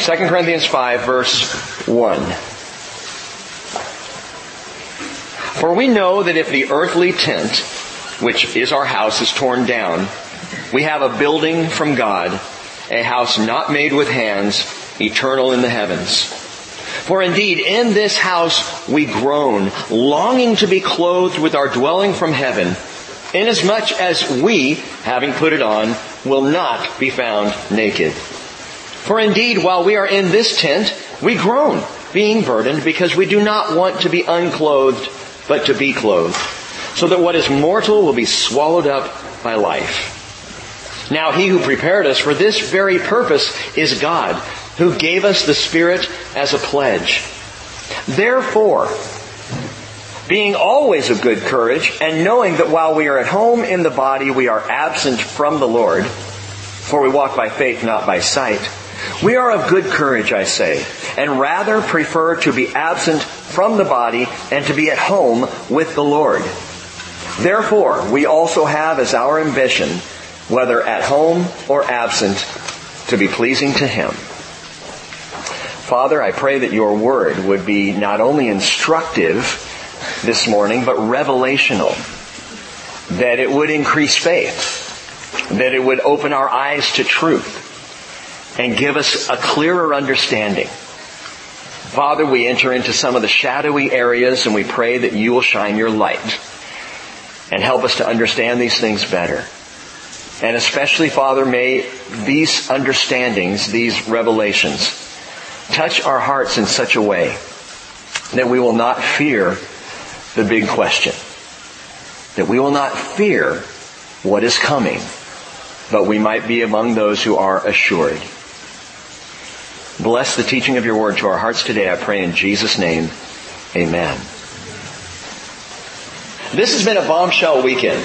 2 Corinthians 5 verse 1. For we know that if the earthly tent, which is our house, is torn down, we have a building from God, a house not made with hands, eternal in the heavens. For indeed, in this house we groan, longing to be clothed with our dwelling from heaven, inasmuch as we, having put it on, will not be found naked. For indeed, while we are in this tent, we groan, being burdened, because we do not want to be unclothed, but to be clothed, so that what is mortal will be swallowed up by life. Now he who prepared us for this very purpose is God, who gave us the Spirit as a pledge. Therefore, being always of good courage, and knowing that while we are at home in the body, we are absent from the Lord, for we walk by faith, not by sight. We are of good courage, I say, and rather prefer to be absent from the body and to be at home with the Lord. Therefore, we also have as our ambition, whether at home or absent, to be pleasing to Him. Father, I pray that your word would be not only instructive this morning, but revelational. That it would increase faith. That it would open our eyes to truth and give us a clearer understanding. Father, we enter into some of the shadowy areas and we pray that you will shine your light and help us to understand these things better. And especially, Father, may these understandings, these revelations, touch our hearts in such a way that we will not fear the big question. That we will not fear what is coming, but we might be among those who are assured. Bless the teaching of your word to our hearts today, I pray in Jesus' name. Amen. This has been a bombshell weekend.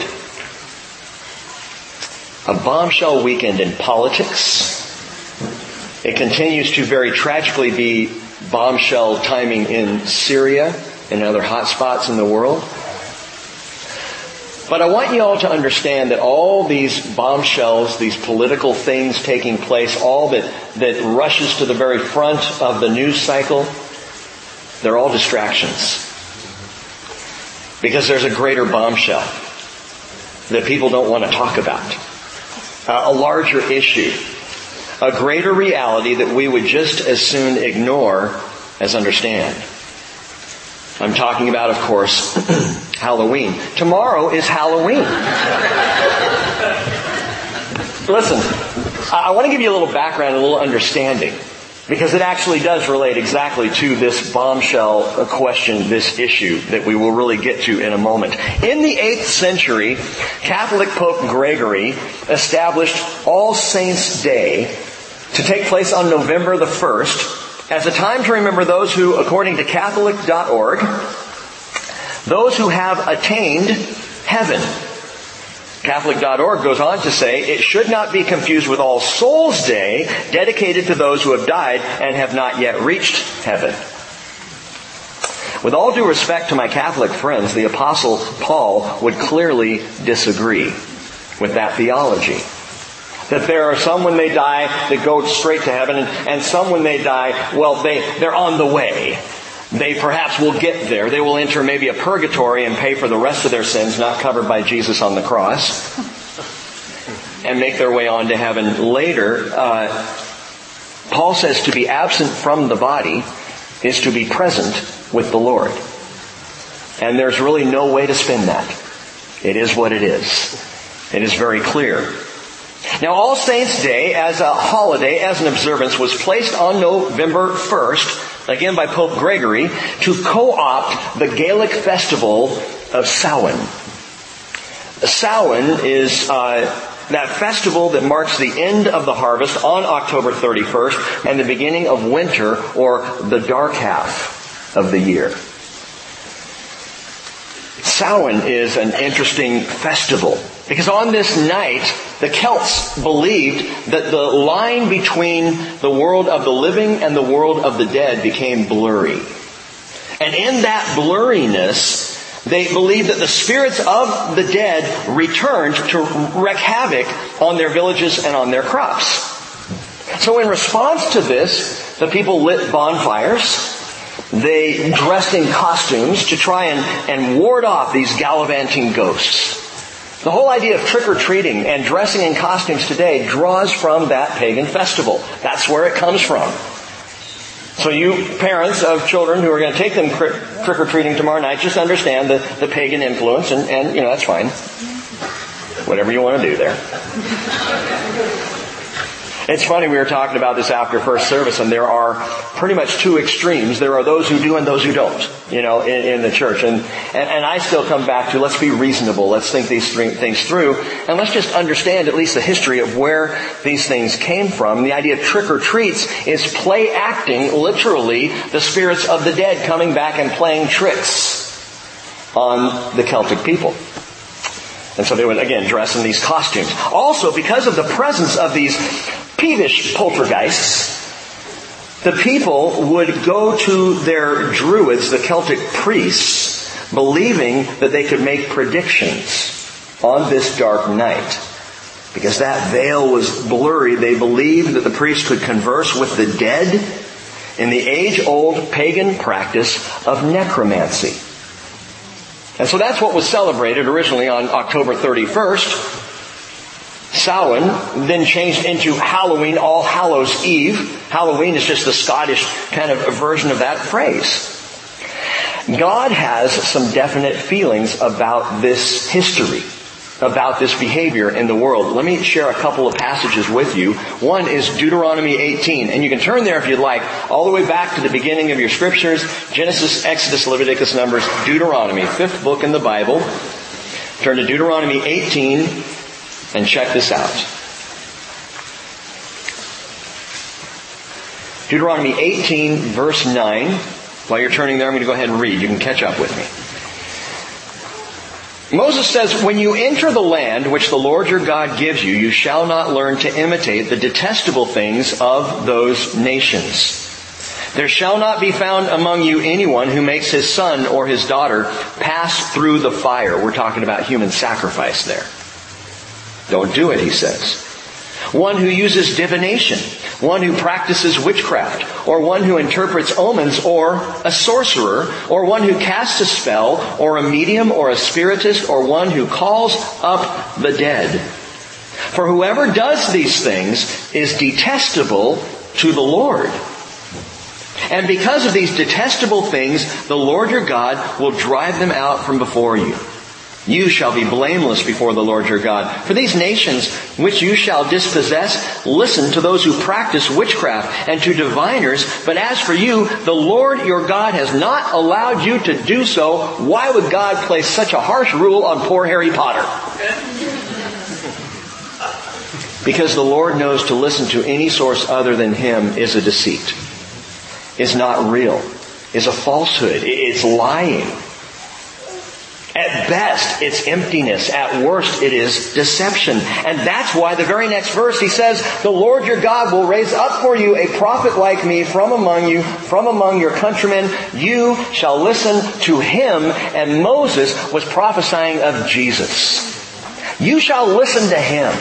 A bombshell weekend in politics. It continues to very tragically be bombshell timing in Syria and other hot spots in the world. But I want you all to understand that all these bombshells, these political things taking place, all that, that rushes to the very front of the news cycle, they're all distractions. Because there's a greater bombshell that people don't want to talk about. Uh, a larger issue. A greater reality that we would just as soon ignore as understand. I'm talking about, of course, Halloween. Tomorrow is Halloween. Listen, I want to give you a little background, a little understanding, because it actually does relate exactly to this bombshell question, this issue that we will really get to in a moment. In the 8th century, Catholic Pope Gregory established All Saints' Day to take place on November the 1st as a time to remember those who, according to Catholic.org, those who have attained heaven. Catholic.org goes on to say it should not be confused with All Souls Day, dedicated to those who have died and have not yet reached heaven. With all due respect to my Catholic friends, the Apostle Paul would clearly disagree with that theology. That there are some when they die that go straight to heaven and, and some when they die, well, they, they're on the way. They perhaps will get there. They will enter maybe a purgatory and pay for the rest of their sins not covered by Jesus on the cross. And make their way on to heaven later. Uh, Paul says to be absent from the body is to be present with the Lord. And there's really no way to spin that. It is what it is. It is very clear. Now All Saints Day as a holiday, as an observance, was placed on November 1st, again by Pope Gregory, to co-opt the Gaelic festival of Samhain. Samhain is uh, that festival that marks the end of the harvest on October 31st and the beginning of winter or the dark half of the year. Samhain is an interesting festival because on this night, the Celts believed that the line between the world of the living and the world of the dead became blurry. And in that blurriness, they believed that the spirits of the dead returned to wreak havoc on their villages and on their crops. So in response to this, the people lit bonfires. They dressed in costumes to try and, and ward off these gallivanting ghosts. The whole idea of trick-or-treating and dressing in costumes today draws from that pagan festival. That's where it comes from. So you parents of children who are going to take them trick-or-treating tomorrow night, just understand the, the pagan influence and, and, you know, that's fine. Whatever you want to do there. It's funny, we were talking about this after first service, and there are pretty much two extremes. There are those who do and those who don't, you know, in, in the church. And, and, and, I still come back to let's be reasonable, let's think these things through, and let's just understand at least the history of where these things came from. The idea of trick or treats is play acting, literally, the spirits of the dead coming back and playing tricks on the Celtic people. And so they would, again, dress in these costumes. Also, because of the presence of these peevish poltergeists, the people would go to their druids, the Celtic priests, believing that they could make predictions on this dark night. Because that veil was blurry, they believed that the priest could converse with the dead in the age-old pagan practice of necromancy. And so that's what was celebrated originally on October 31st Samhain then changed into Halloween, All Hallows Eve. Halloween is just the Scottish kind of version of that phrase. God has some definite feelings about this history, about this behavior in the world. Let me share a couple of passages with you. One is Deuteronomy 18, and you can turn there if you'd like, all the way back to the beginning of your scriptures, Genesis, Exodus, Leviticus, Numbers, Deuteronomy, fifth book in the Bible. Turn to Deuteronomy 18, and check this out. Deuteronomy 18 verse 9. While you're turning there, I'm going to go ahead and read. You can catch up with me. Moses says, when you enter the land which the Lord your God gives you, you shall not learn to imitate the detestable things of those nations. There shall not be found among you anyone who makes his son or his daughter pass through the fire. We're talking about human sacrifice there. Don't do it, he says. One who uses divination, one who practices witchcraft, or one who interprets omens, or a sorcerer, or one who casts a spell, or a medium, or a spiritist, or one who calls up the dead. For whoever does these things is detestable to the Lord. And because of these detestable things, the Lord your God will drive them out from before you. You shall be blameless before the Lord your God. For these nations which you shall dispossess, listen to those who practice witchcraft and to diviners. But as for you, the Lord your God has not allowed you to do so. Why would God place such a harsh rule on poor Harry Potter? Because the Lord knows to listen to any source other than Him is a deceit. Is not real. Is a falsehood. It's lying. At best, it's emptiness. At worst, it is deception. And that's why the very next verse he says, the Lord your God will raise up for you a prophet like me from among you, from among your countrymen. You shall listen to him. And Moses was prophesying of Jesus. You shall listen to him.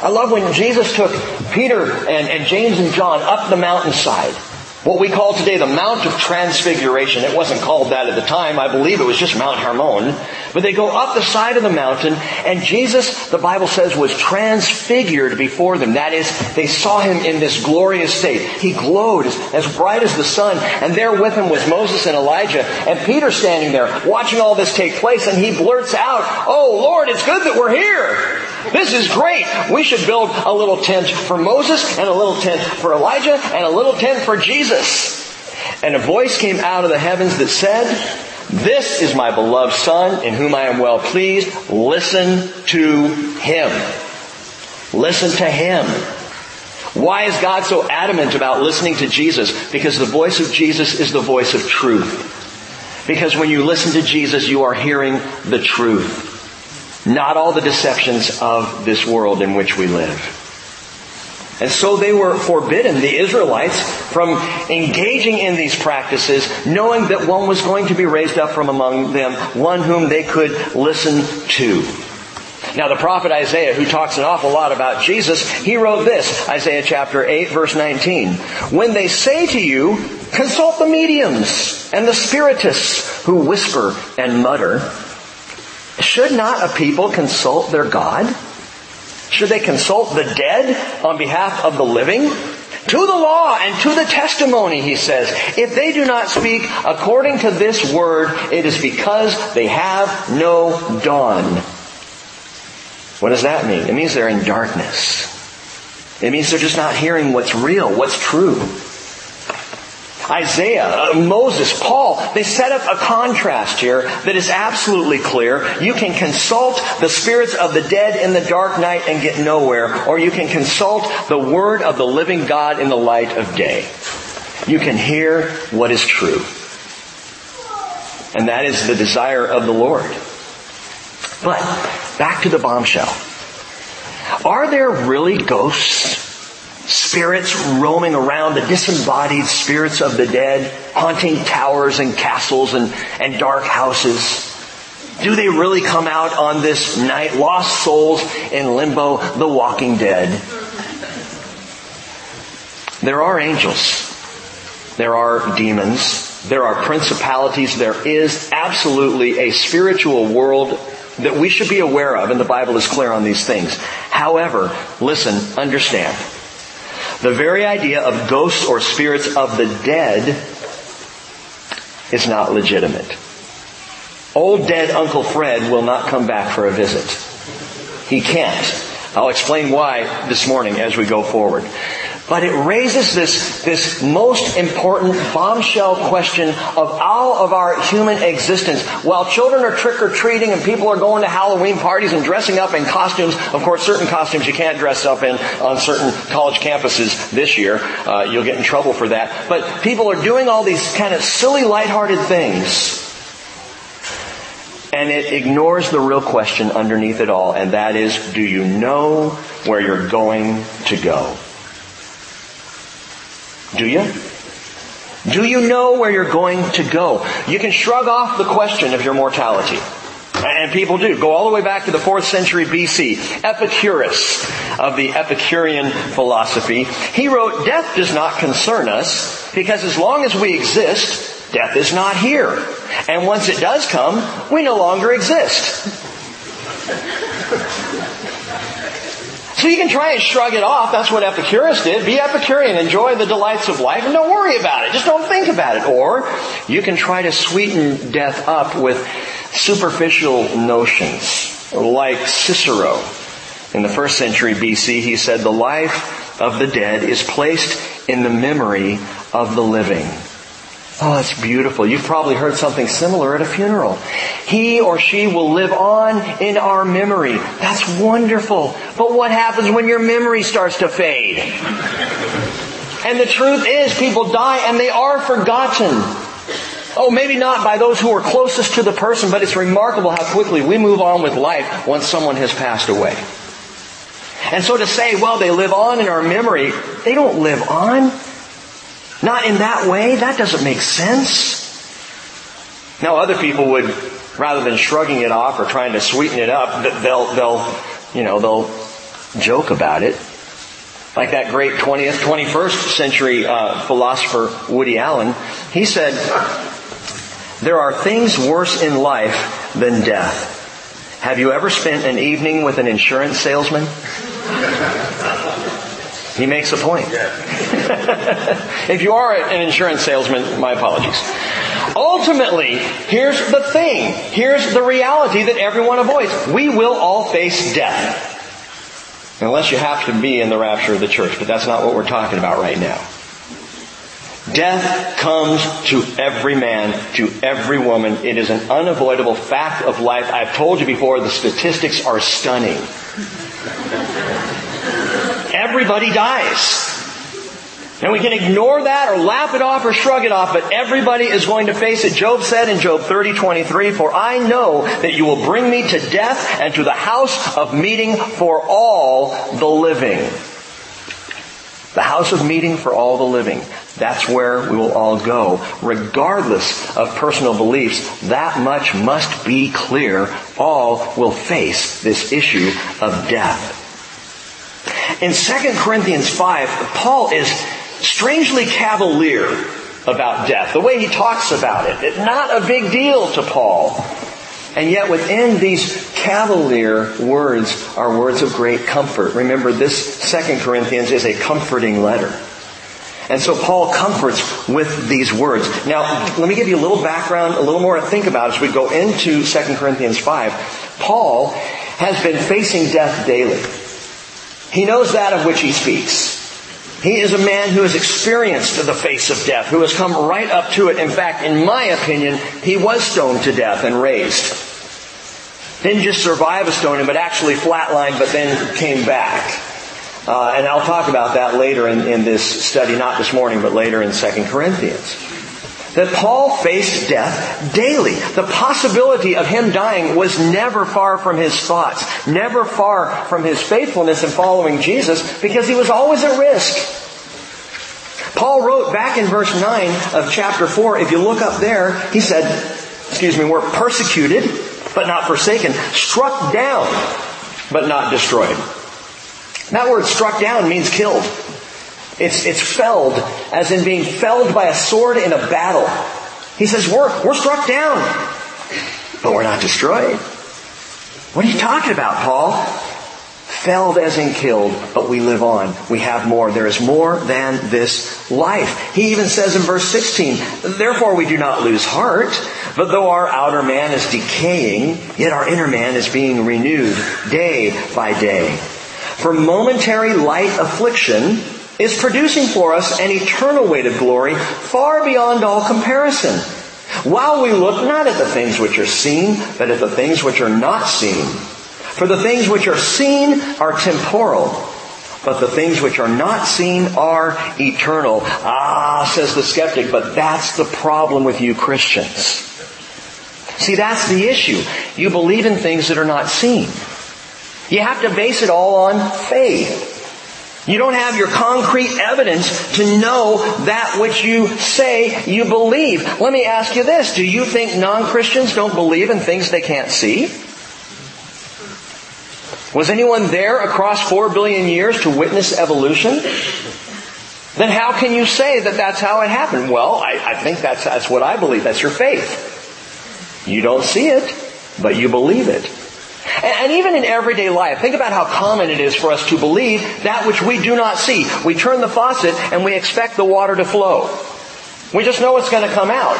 I love when Jesus took Peter and, and James and John up the mountainside. What we call today the Mount of Transfiguration. It wasn't called that at the time. I believe it was just Mount Hermon. But they go up the side of the mountain and Jesus, the Bible says, was transfigured before them. That is, they saw him in this glorious state. He glowed as, bright as the sun. And there with him was Moses and Elijah. And Peter standing there watching all this take place and he blurts out, Oh Lord, it's good that we're here. This is great. We should build a little tent for Moses and a little tent for Elijah and a little tent for Jesus. And a voice came out of the heavens that said, This is my beloved Son in whom I am well pleased. Listen to Him. Listen to Him. Why is God so adamant about listening to Jesus? Because the voice of Jesus is the voice of truth. Because when you listen to Jesus, you are hearing the truth. Not all the deceptions of this world in which we live. And so they were forbidden, the Israelites, from engaging in these practices, knowing that one was going to be raised up from among them, one whom they could listen to. Now the prophet Isaiah, who talks an awful lot about Jesus, he wrote this, Isaiah chapter 8 verse 19. When they say to you, consult the mediums and the spiritists who whisper and mutter, should not a people consult their God? Should they consult the dead on behalf of the living? To the law and to the testimony, he says. If they do not speak according to this word, it is because they have no dawn. What does that mean? It means they're in darkness. It means they're just not hearing what's real, what's true. Isaiah, uh, Moses, Paul, they set up a contrast here that is absolutely clear. You can consult the spirits of the dead in the dark night and get nowhere, or you can consult the word of the living God in the light of day. You can hear what is true. And that is the desire of the Lord. But, back to the bombshell. Are there really ghosts spirits roaming around, the disembodied spirits of the dead, haunting towers and castles and, and dark houses? Do they really come out on this night, lost souls in limbo, the walking dead? There are angels. There are demons. There are principalities. There is absolutely a spiritual world that we should be aware of, and the Bible is clear on these things. However, listen, understand. The very idea of ghosts or spirits of the dead is not legitimate. Old dead Uncle Fred will not come back for a visit. He can't. I'll explain why this morning as we go forward. But it raises this, this most important bombshell question of all of our human existence. While children are trick-or-treating and people are going to Halloween parties and dressing up in costumes, of course certain costumes you can't dress up in on certain college campuses this year. Uh, you'll get in trouble for that. But people are doing all these kind of silly, lighthearted things. And it ignores the real question underneath it all, and that is, do you know where you're going to go? Do you? Do you know where you're going to go? You can shrug off the question of your mortality. And people do. Go all the way back to the 4th century BC. Epicurus of the Epicurean philosophy. He wrote, death does not concern us because as long as we exist, death is not here. And once it does come, we no longer exist. So you can try and shrug it off. That's what Epicurus did. Be Epicurean. Enjoy the delights of life and don't worry about it. Just don't think about it. Or you can try to sweeten death up with superficial notions. Like Cicero. In the first century BC, he said, the life of the dead is placed in the memory of the living. Oh, that's beautiful. You've probably heard something similar at a funeral. He or she will live on in our memory. That's wonderful. But what happens when your memory starts to fade? And the truth is, people die and they are forgotten. Oh, maybe not by those who are closest to the person, but it's remarkable how quickly we move on with life once someone has passed away. And so to say, well, they live on in our memory, they don't live on. Not in that way. That doesn't make sense. Now other people would, rather than shrugging it off or trying to sweeten it up, they'll, they'll, you know, they'll joke about it. Like that great 20th, 21st century uh, philosopher Woody Allen, he said, there are things worse in life than death. Have you ever spent an evening with an insurance salesman? He makes a point. if you are an insurance salesman, my apologies. Ultimately, here's the thing. Here's the reality that everyone avoids. We will all face death. Unless you have to be in the rapture of the church, but that's not what we're talking about right now. Death comes to every man, to every woman. It is an unavoidable fact of life. I've told you before, the statistics are stunning. Everybody dies. And we can ignore that or laugh it off or shrug it off, but everybody is going to face it. Job said in Job 30, 23, For I know that you will bring me to death and to the house of meeting for all the living. The house of meeting for all the living. That's where we will all go. Regardless of personal beliefs, that much must be clear. All will face this issue of death. In 2 Corinthians 5, Paul is strangely cavalier about death. The way he talks about it. It's not a big deal to Paul. And yet within these cavalier words are words of great comfort. Remember, this Second Corinthians is a comforting letter. And so Paul comforts with these words. Now, let me give you a little background, a little more to think about as we go into 2 Corinthians 5. Paul has been facing death daily. He knows that of which he speaks. He is a man who has experienced the face of death, who has come right up to it. In fact, in my opinion, he was stoned to death and raised. Didn't just survive a stoning, but actually flatlined, but then came back. Uh, and I'll talk about that later in, in this study, not this morning, but later in 2 Corinthians. That Paul faced death daily. The possibility of him dying was never far from his thoughts, never far from his faithfulness in following Jesus, because he was always at risk. Paul wrote back in verse 9 of chapter 4, if you look up there, he said, excuse me, we're persecuted, but not forsaken, struck down, but not destroyed. That word struck down means killed. It's, it's felled, as in being felled by a sword in a battle. He says, we're, we're struck down, but we're not destroyed. What are you talking about, Paul? Felled as in killed, but we live on. We have more. There is more than this life. He even says in verse 16, therefore we do not lose heart, but though our outer man is decaying, yet our inner man is being renewed day by day. For momentary light affliction is producing for us an eternal weight of glory far beyond all comparison. While we look not at the things which are seen, but at the things which are not seen. For the things which are seen are temporal, but the things which are not seen are eternal. Ah, says the skeptic, but that's the problem with you Christians. See, that's the issue. You believe in things that are not seen. You have to base it all on faith. You don't have your concrete evidence to know that which you say you believe. Let me ask you this. Do you think non-Christians don't believe in things they can't see? Was anyone there across four billion years to witness evolution? Then how can you say that that's how it happened? Well, I, I think that's, that's what I believe. That's your faith. You don't see it, but you believe it. And even in everyday life, think about how common it is for us to believe that which we do not see. We turn the faucet and we expect the water to flow. We just know it's going to come out.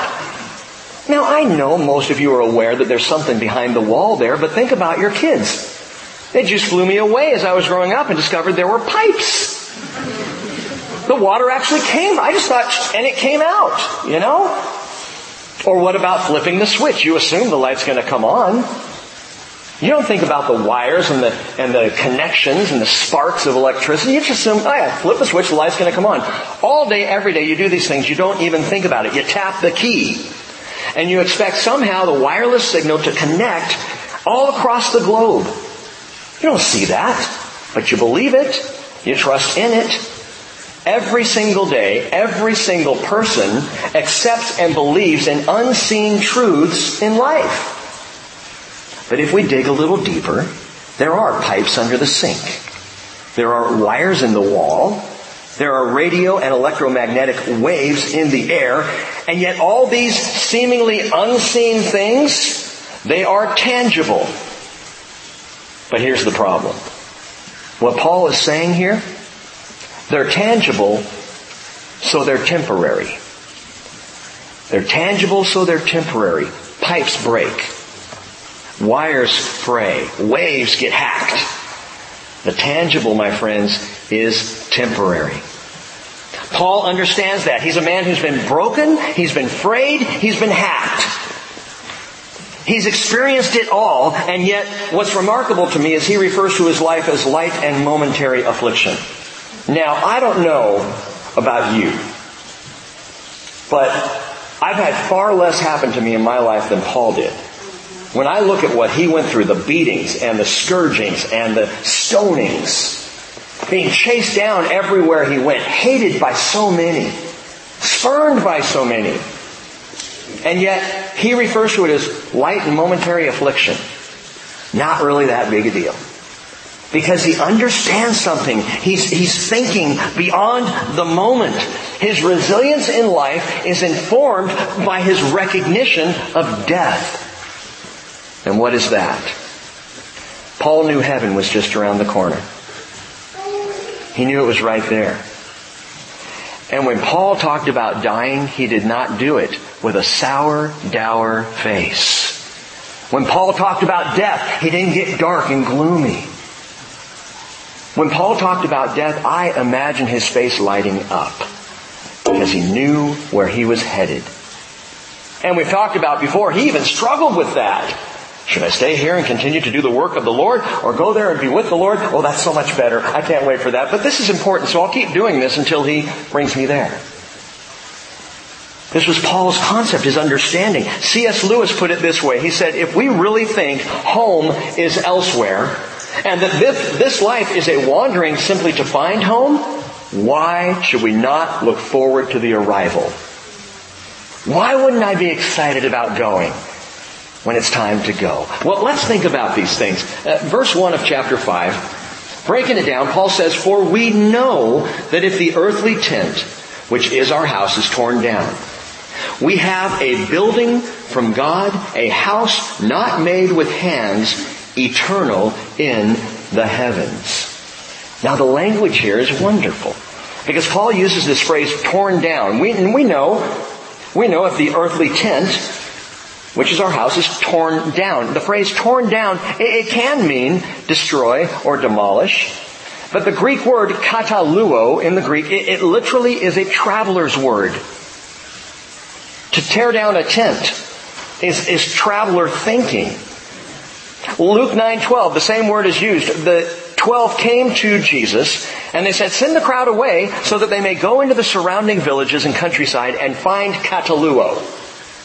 Now I know most of you are aware that there's something behind the wall there, but think about your kids. It just blew me away as I was growing up and discovered there were pipes. The water actually came. I just thought, and it came out, you know? Or what about flipping the switch? You assume the light's going to come on. You don't think about the wires and the, and the connections and the sparks of electricity. You just assume, oh yeah, flip a switch, the light's gonna come on. All day, every day, you do these things. You don't even think about it. You tap the key. And you expect somehow the wireless signal to connect all across the globe. You don't see that, but you believe it. You trust in it. Every single day, every single person accepts and believes in unseen truths in life. But if we dig a little deeper, there are pipes under the sink. There are wires in the wall. There are radio and electromagnetic waves in the air. And yet all these seemingly unseen things, they are tangible. But here's the problem. What Paul is saying here, they're tangible, so they're temporary. They're tangible, so they're temporary. Pipes break. Wires fray. Waves get hacked. The tangible, my friends, is temporary. Paul understands that. He's a man who's been broken, he's been frayed, he's been hacked. He's experienced it all, and yet what's remarkable to me is he refers to his life as light and momentary affliction. Now, I don't know about you, but I've had far less happen to me in my life than Paul did. When I look at what he went through, the beatings and the scourgings and the stonings, being chased down everywhere he went, hated by so many, spurned by so many. And yet, he refers to it as light and momentary affliction. Not really that big a deal. Because he understands something. He's, he's thinking beyond the moment. His resilience in life is informed by his recognition of death. And what is that? Paul knew heaven was just around the corner. He knew it was right there. And when Paul talked about dying, he did not do it with a sour, dour face. When Paul talked about death, he didn't get dark and gloomy. When Paul talked about death, I imagine his face lighting up because he knew where he was headed. And we've talked about before, he even struggled with that. Should I stay here and continue to do the work of the Lord or go there and be with the Lord? Well, that's so much better. I can't wait for that. But this is important, so I'll keep doing this until He brings me there. This was Paul's concept, his understanding. C.S. Lewis put it this way. He said, if we really think home is elsewhere, and that this, this life is a wandering simply to find home, why should we not look forward to the arrival? Why wouldn't I be excited about going? When it's time to go. Well, let's think about these things. Uh, verse 1 of chapter 5, breaking it down, Paul says, For we know that if the earthly tent, which is our house, is torn down, we have a building from God, a house not made with hands, eternal in the heavens. Now the language here is wonderful. Because Paul uses this phrase torn down. We, and we know, we know if the earthly tent which is our house, is torn down. The phrase torn down, it, can mean destroy or demolish. But the Greek word kataluo in the Greek, it, it literally is a traveler's word. To tear down a tent is, is traveler thinking. Luke 9:12, the same word is used. The 12 came to Jesus and they said, send the crowd away so that they may go into the surrounding villages and countryside and find kataluo,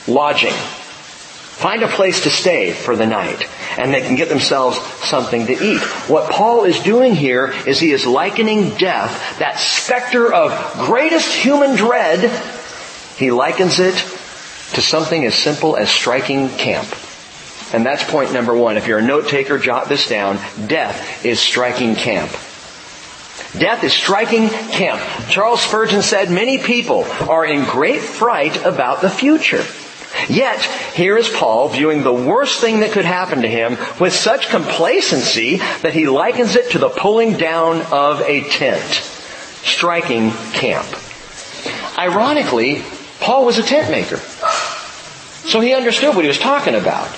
lodging. Find a place to stay for the night and they can get themselves something to eat. What Paul is doing here is he is likening death, that specter of greatest human dread, he likens it to something as simple as striking camp. And that's point number one. If you're a note taker, jot this down. Death is striking camp. Death is striking camp. Charles Spurgeon said many people are in great fright about the future. Yet, here is Paul viewing the worst thing that could happen to him with such complacency that he likens it to the pulling down of a tent, striking camp. Ironically, Paul was a tent maker. So he understood what he was talking about.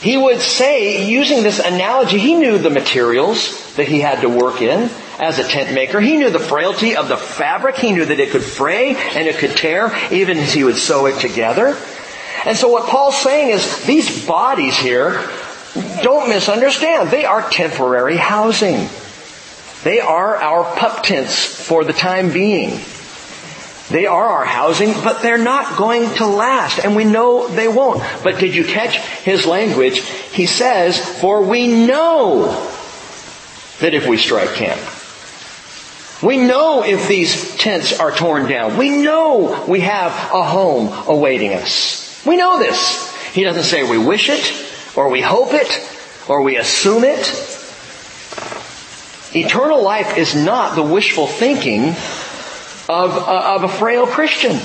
He would say, using this analogy, he knew the materials that he had to work in as a tent maker. He knew the frailty of the fabric. He knew that it could fray and it could tear even as he would sew it together. And so what Paul's saying is these bodies here, don't misunderstand, they are temporary housing. They are our pup tents for the time being. They are our housing, but they're not going to last, and we know they won't. But did you catch his language? He says, for we know that if we strike camp, we know if these tents are torn down. We know we have a home awaiting us. We know this. He doesn't say we wish it, or we hope it, or we assume it. Eternal life is not the wishful thinking of, uh, of a frail Christian.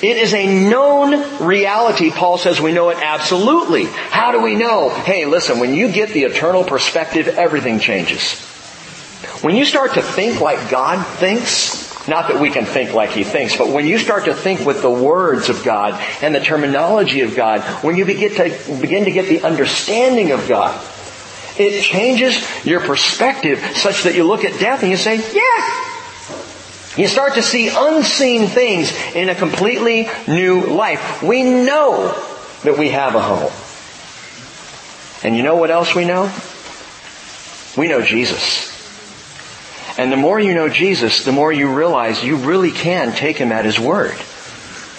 It is a known reality. Paul says we know it absolutely. How do we know? Hey, listen, when you get the eternal perspective, everything changes. When you start to think like God thinks, not that we can think like he thinks, but when you start to think with the words of God and the terminology of God, when you begin to, begin to get the understanding of God, it changes your perspective such that you look at death and you say, yeah, you start to see unseen things in a completely new life. We know that we have a home. And you know what else we know? We know Jesus. And the more you know Jesus, the more you realize you really can take Him at His word.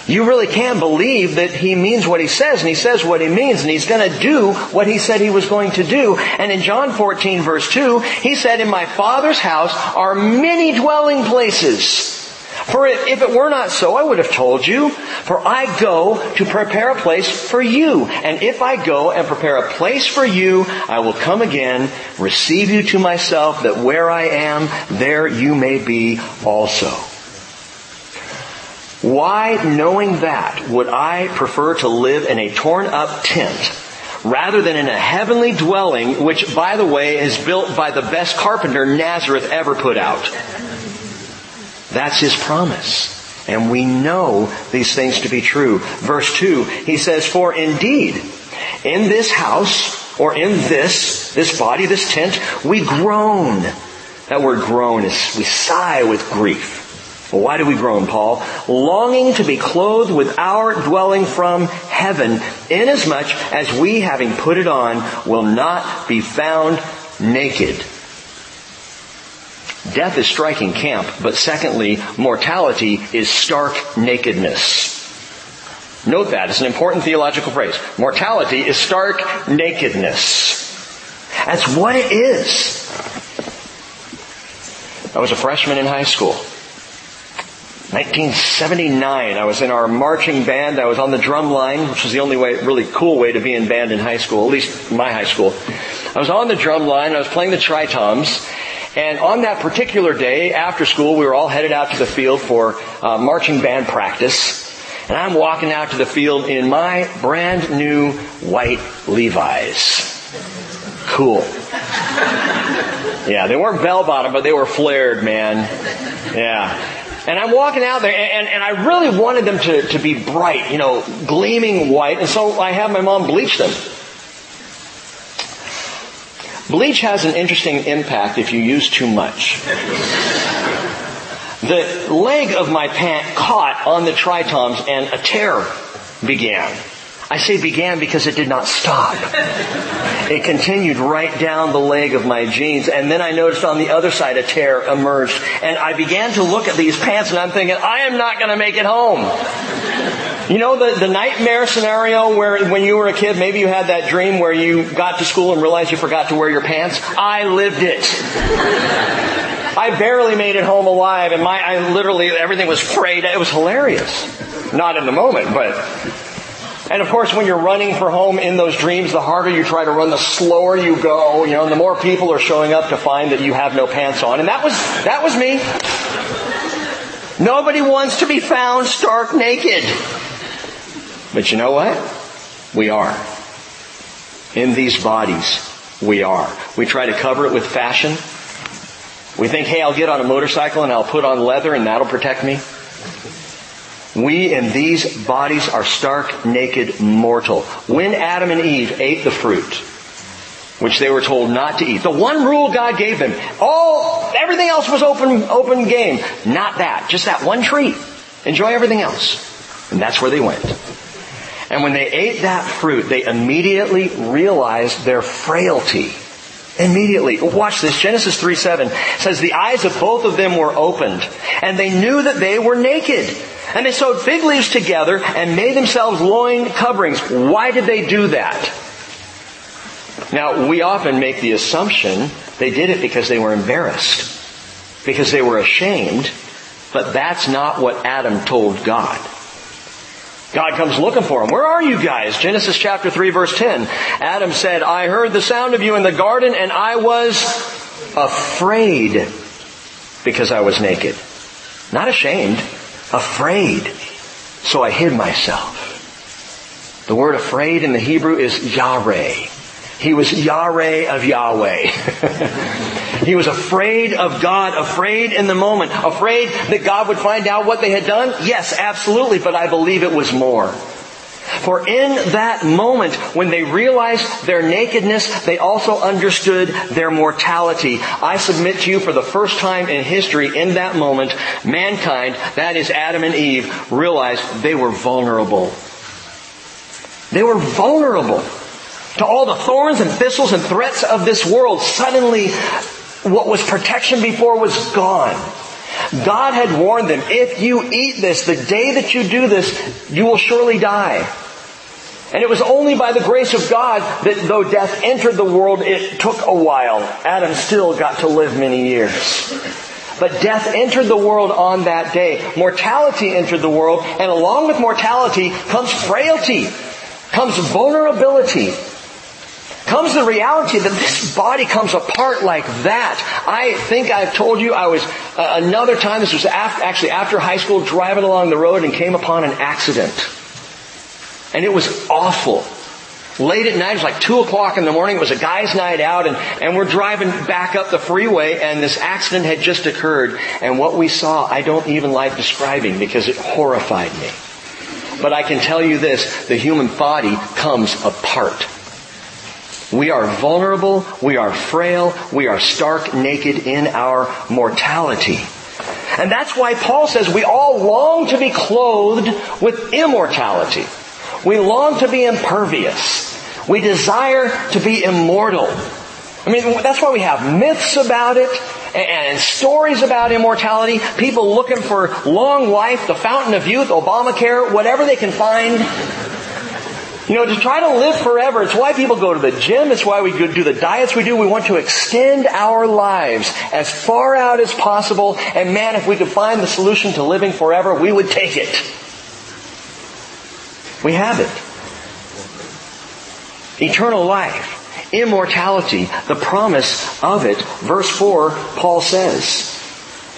you really can't believe that he means what he says and he says what he means and he's going to do what he said he was going to do. And in John 14 verse 2, he said, in my father's house are many dwelling places. For if it were not so, I would have told you, for I go to prepare a place for you. And if I go and prepare a place for you, I will come again, receive you to myself, that where I am, there you may be also. Why, knowing that, would I prefer to live in a torn up tent rather than in a heavenly dwelling, which, by the way, is built by the best carpenter Nazareth ever put out? That's his promise. And we know these things to be true. Verse 2, he says, For indeed, in this house, or in this, this body, this tent, we groan. That word groan is, we sigh with grief. Well, why do we groan, Paul? Longing to be clothed with our dwelling from heaven, inasmuch as we, having put it on, will not be found naked. Death is striking camp, but secondly, mortality is stark nakedness. Note that. It's an important theological phrase. Mortality is stark nakedness. That's what it is. I was a freshman in high school. 1979, I was in our marching band. I was on the drum line, which was the only way, really cool way to be in band in high school, at least my high school. I was on the drum line. I was playing the tritoms. And on that particular day, after school, we were all headed out to the field for uh, marching band practice. And I'm walking out to the field in my brand new white Levi's. Cool. Yeah, they weren't bell bottom, but they were flared, man. Yeah. And I'm walking out there, and, and, I really wanted them to, to be bright, you know, gleaming white, and so I have my mom bleach them. Bleach has an interesting impact if you use too much. The leg of my pant caught on the tritoms and a tear began. I say began because it did not stop. It continued right down the leg of my jeans. And then I noticed on the other side a tear emerged. And I began to look at these pants and I'm thinking, I am not going to make it home. You know the, the nightmare scenario where when you were a kid, maybe you had that dream where you got to school and realized you forgot to wear your pants? I lived it. I barely made it home alive and my, I literally, everything was frayed. It was hilarious. Not in the moment, but and of course, when you're running for home in those dreams, the harder you try to run, the slower you go, you know, and the more people are showing up to find that you have no pants on. And that was, that was me. Nobody wants to be found stark naked. But you know what? We are. In these bodies, we are. We try to cover it with fashion. We think, hey, I'll get on a motorcycle and I'll put on leather and that'll protect me. We in these bodies are stark, naked, mortal. When Adam and Eve ate the fruit, which they were told not to eat, the one rule God gave them, all, everything else was open, open game. Not that. Just that one tree. Enjoy everything else. And that's where they went. And when they ate that fruit, they immediately realized their frailty. Immediately. Watch this. Genesis 3 7 says the eyes of both of them were opened and they knew that they were naked. And they sewed fig leaves together and made themselves loin coverings. Why did they do that? Now, we often make the assumption they did it because they were embarrassed, because they were ashamed, but that's not what Adam told God. God comes looking for him. Where are you guys? Genesis chapter 3 verse 10. Adam said, I heard the sound of you in the garden and I was afraid because I was naked. Not ashamed afraid. So I hid myself. The word afraid in the Hebrew is yareh. He was yareh of Yahweh. he was afraid of God, afraid in the moment, afraid that God would find out what they had done. Yes, absolutely, but I believe it was more. For in that moment, when they realized their nakedness, they also understood their mortality. I submit to you for the first time in history, in that moment, mankind, that is Adam and Eve, realized they were vulnerable. They were vulnerable to all the thorns and thistles and threats of this world. Suddenly, what was protection before was gone. God had warned them, if you eat this, the day that you do this, you will surely die. And it was only by the grace of God that though death entered the world, it took a while. Adam still got to live many years. But death entered the world on that day. Mortality entered the world, and along with mortality comes frailty, comes vulnerability, comes the reality that this body comes apart like that. I think I've told you I was uh, another time, this was after, actually after high school, driving along the road and came upon an accident. And it was awful. Late at night, it was like 2 o'clock in the morning, it was a guy's night out, and, and we're driving back up the freeway, and this accident had just occurred. And what we saw, I don't even like describing because it horrified me. But I can tell you this, the human body comes apart. We are vulnerable, we are frail, we are stark naked in our mortality. And that's why Paul says we all long to be clothed with immortality. We long to be impervious. We desire to be immortal. I mean, that's why we have myths about it and stories about immortality. People looking for long life, the fountain of youth, Obamacare, whatever they can find. You know, to try to live forever, it's why people go to the gym, it's why we do the diets we do. We want to extend our lives as far out as possible. And man, if we could find the solution to living forever, we would take it. We have it. Eternal life, immortality, the promise of it. Verse 4, Paul says,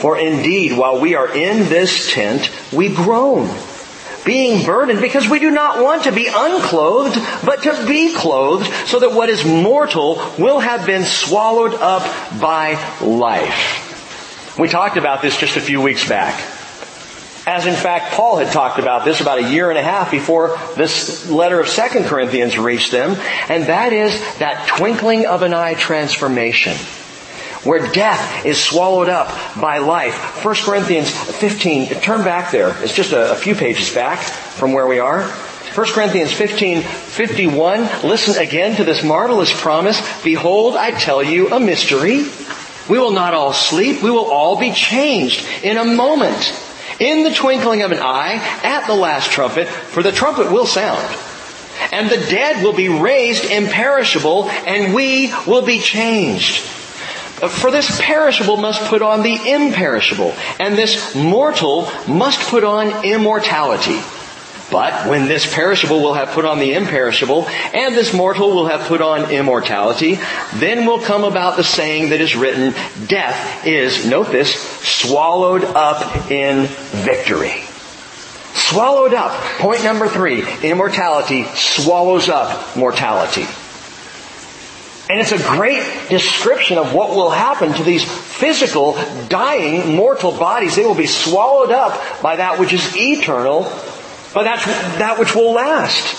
For indeed, while we are in this tent, we groan being burdened because we do not want to be unclothed, but to be clothed so that what is mortal will have been swallowed up by life. We talked about this just a few weeks back. As in fact, Paul had talked about this about a year and a half before this letter of 2 Corinthians reached them, and that is that twinkling of an eye transformation where death is swallowed up by life. 1 Corinthians 15, turn back there. It's just a, a few pages back from where we are. 1 Corinthians 15, 51, listen again to this marvelous promise. Behold, I tell you a mystery. We will not all sleep. We will all be changed in a moment. In the twinkling of an eye, at the last trumpet, for the trumpet will sound. And the dead will be raised imperishable, and we will be changed. For this perishable must put on the imperishable, and this mortal must put on immortality. But when this perishable will have put on the imperishable, and this mortal will have put on immortality, then will come about the saying that is written, death is, note this, swallowed up in victory. Swallowed up. Point number three, immortality swallows up mortality. And it's a great description of what will happen to these physical, dying, mortal bodies. They will be swallowed up by that which is eternal, by that, that which will last.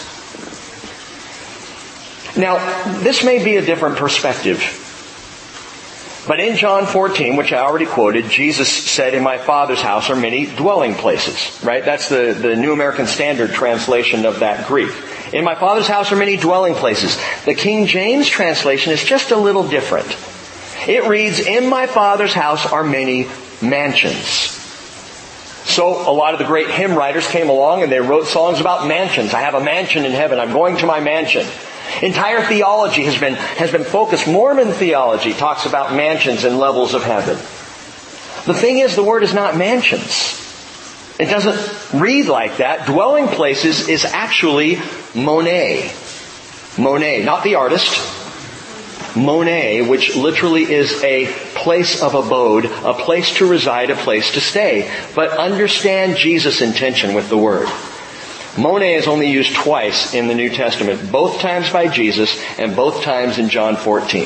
Now, this may be a different perspective. But in John 14, which I already quoted, Jesus said, in my Father's house are many dwelling places, right? That's the, the New American Standard translation of that Greek. In my Father's house are many dwelling places. The King James translation is just a little different. It reads, in my Father's house are many mansions. So a lot of the great hymn writers came along and they wrote songs about mansions. I have a mansion in heaven. I'm going to my mansion. Entire theology has been, has been focused. Mormon theology talks about mansions and levels of heaven. The thing is, the word is not mansions. It doesn't read like that. Dwelling places is actually Monet. Monet, not the artist. Monet, which literally is a place of abode, a place to reside, a place to stay. But understand Jesus' intention with the word. Monet is only used twice in the New Testament, both times by Jesus and both times in John 14.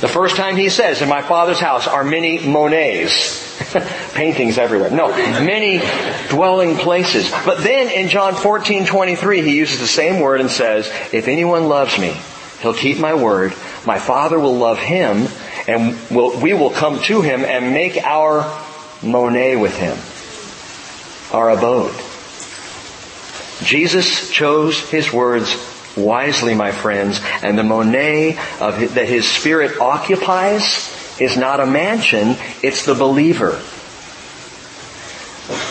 The first time he says, in my father's house are many Monets. Paintings everywhere. No, many dwelling places. But then in John 14, 23, he uses the same word and says, if anyone loves me, he'll keep my word. My father will love him and we'll, we will come to him and make our Monet with him. Our abode. Jesus chose his words wisely, my friends, and the Monet of, that his spirit occupies is not a mansion, it's the believer.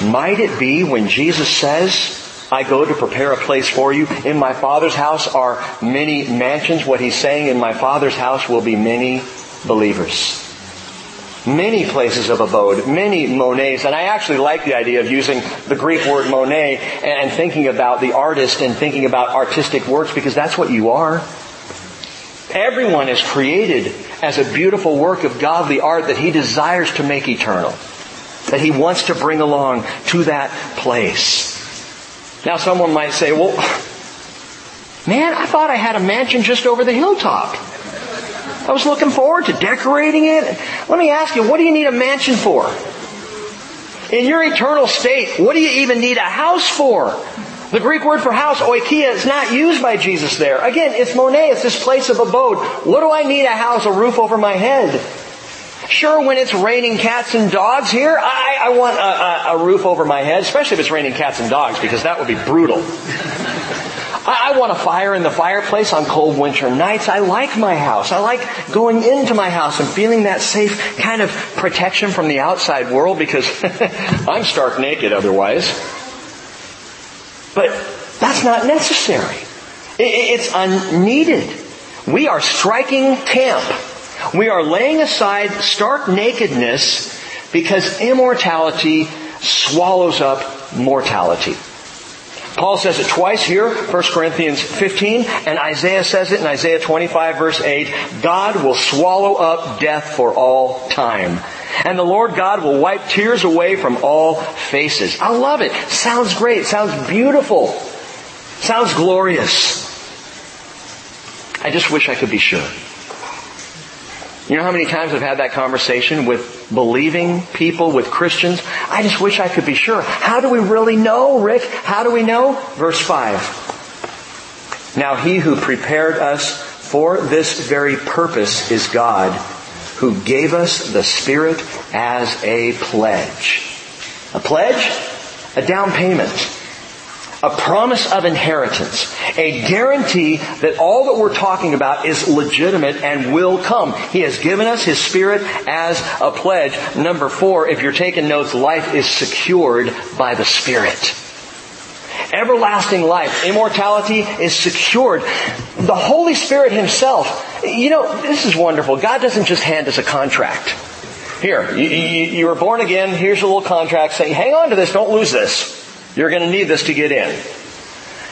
Might it be when Jesus says, I go to prepare a place for you. In my Father's house are many mansions. What he's saying, in my Father's house will be many believers. Many places of abode, many monets, and I actually like the idea of using the Greek word monet and thinking about the artist and thinking about artistic works because that's what you are. Everyone is created as a beautiful work of godly art that he desires to make eternal. That he wants to bring along to that place. Now someone might say, well, man, I thought I had a mansion just over the hilltop. I was looking forward to decorating it. Let me ask you, what do you need a mansion for? In your eternal state, what do you even need a house for? The Greek word for house, oikia, is not used by Jesus there. Again, it's monet, it's this place of abode. What do I need a house, a roof over my head? Sure, when it's raining cats and dogs here, I, I want a, a, a, roof over my head, especially if it's raining cats and dogs, because that would be brutal. I, I want a fire in the fireplace on cold winter nights. I like my house. I like going into my house and feeling that safe kind of protection from the outside world because I'm stark naked otherwise. But that's not necessary. It's unneeded. We are striking camp we are laying aside stark nakedness because immortality swallows up mortality. Paul says it twice here, 1 Corinthians 15, and Isaiah says it in Isaiah 25 verse 8, God will swallow up death for all time. And the Lord God will wipe tears away from all faces. I love it. Sounds great. Sounds beautiful. Sounds glorious. I just wish I could be sure. You know how many times I've had that conversation with believing people, with Christians? I just wish I could be sure. How do we really know, Rick? How do we know? Verse 5. Now he who prepared us for this very purpose is God, who gave us the Spirit as a pledge. A pledge? A down payment a promise of inheritance, a guarantee that all that we're talking about is legitimate and will come. He has given us His Spirit as a pledge. Number four, if you're taking notes, life is secured by the Spirit. Everlasting life, immortality is secured. The Holy Spirit Himself, you know, this is wonderful. God doesn't just hand us a contract. Here, you, you, you were born again, here's a little contract saying, hang on to this, don't lose this. You're going to need this to get in.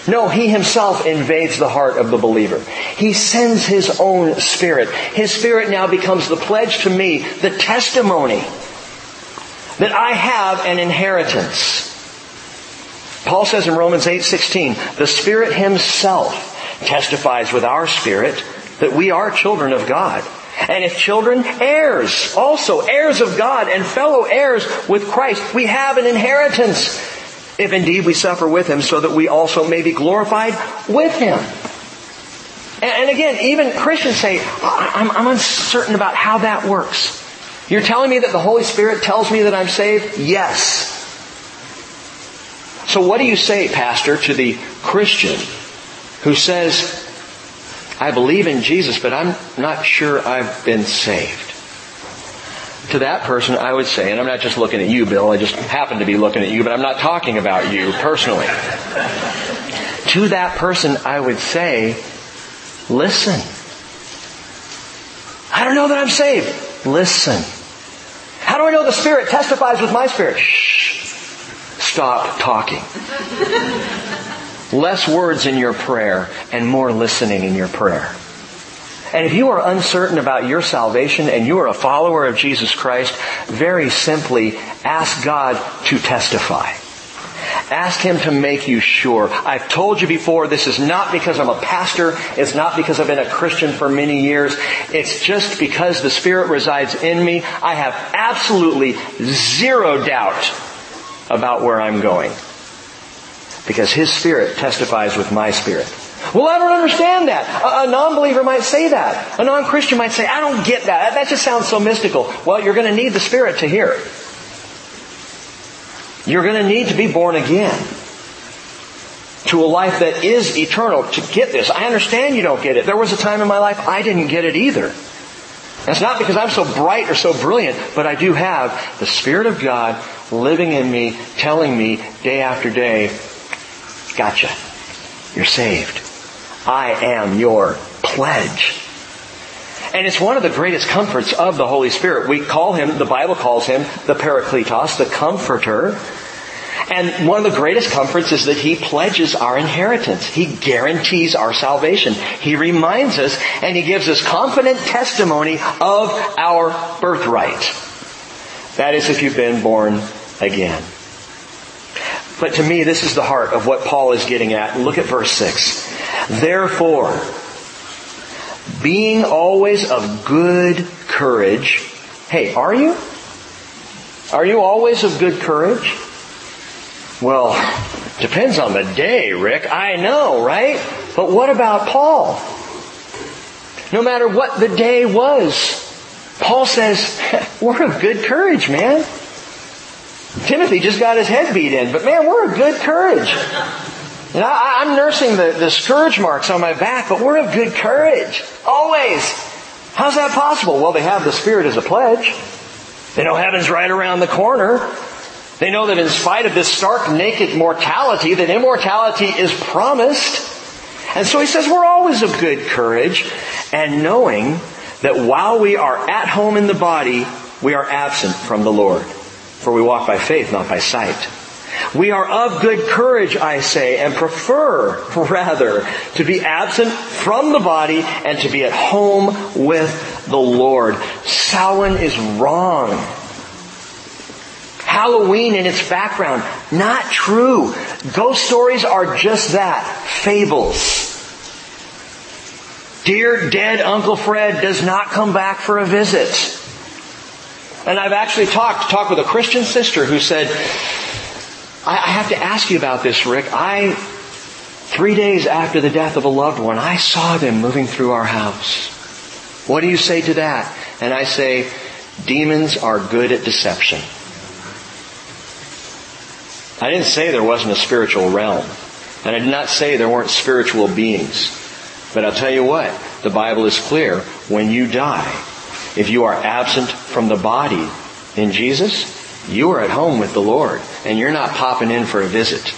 No, He Himself invades the heart of the believer. He sends His own Spirit. His Spirit now becomes the pledge to me, the testimony that I have an inheritance. Paul says in Romans 8:16, the Spirit Himself testifies with our spirit that we are children of God. And if children, heirs, also heirs of God and fellow heirs with Christ, we have an inheritance if indeed we suffer with him so that we also may be glorified with him. And, again, even Christians say, I'm, uncertain about how that works. You're telling me that the Holy Spirit tells me that I'm saved? Yes. So what do you say, Pastor, to the Christian who says, I believe in Jesus, but I'm not sure I've been saved? to that person, I would say, and I'm not just looking at you, Bill, I just happen to be looking at you, but I'm not talking about you personally. to that person, I would say, listen. I don't know that I'm saved. Listen. How do I know the Spirit testifies with my spirit? Shh. Stop talking. Less words in your prayer and more listening in your prayer. And if you are uncertain about your salvation and you are a follower of Jesus Christ, very simply ask God to testify. Ask Him to make you sure. I've told you before, this is not because I'm a pastor. It's not because I've been a Christian for many years. It's just because the Spirit resides in me. I have absolutely zero doubt about where I'm going. Because His Spirit testifies with my spirit. Well, I don't understand that. A, non-believer might say that. A non-Christian might say, I don't get that. That just sounds so mystical. Well, you're going to need the Spirit to hear. You're going to need to be born again to a life that is eternal to get this. I understand you don't get it. There was a time in my life I didn't get it either. That's not because I'm so bright or so brilliant, but I do have the Spirit of God living in me, telling me day after day, gotcha. You're saved. I am your pledge. And it's one of the greatest comforts of the Holy Spirit. We call him, the Bible calls him the Parakletos, the Comforter. And one of the greatest comforts is that He pledges our inheritance. He guarantees our salvation. He reminds us and He gives us confident testimony of our birthright. That is if you've been born again. But to me, this is the heart of what Paul is getting at. Look at verse 6. Therefore, being always of good courage. Hey, are you? Are you always of good courage? Well, depends on the day, Rick. I know, right? But what about Paul? No matter what the day was, Paul says, we're of good courage, man. Timothy just got his head beat in, but man, we're of good courage. And I, am nursing the, the scourge marks on my back, but we're of good courage. Always. How's that possible? Well, they have the Spirit as a pledge. They know heaven's right around the corner. They know that in spite of this stark naked mortality, that immortality is promised. And so he says we're always of good courage and knowing that while we are at home in the body, we are absent from the Lord. For we walk by faith, not by sight. We are of good courage, I say, and prefer, rather, to be absent from the body and to be at home with the Lord. Samhain is wrong. Halloween in its background, not true. Ghost stories are just that, fables. Dear dead Uncle Fred does not come back for a visit. And I've actually talked, talked with a Christian sister who said, I, I have to ask you about this, Rick. I, three days after the death of a loved one, I saw them moving through our house. What do you say to that? And I say, demons are good at deception. I didn't say there wasn't a spiritual realm. And I did not say there weren't spiritual beings. But I'll tell you what, the Bible is clear. When you die, if you are absent from the body in Jesus, you are at home with the Lord and you're not popping in for a visit.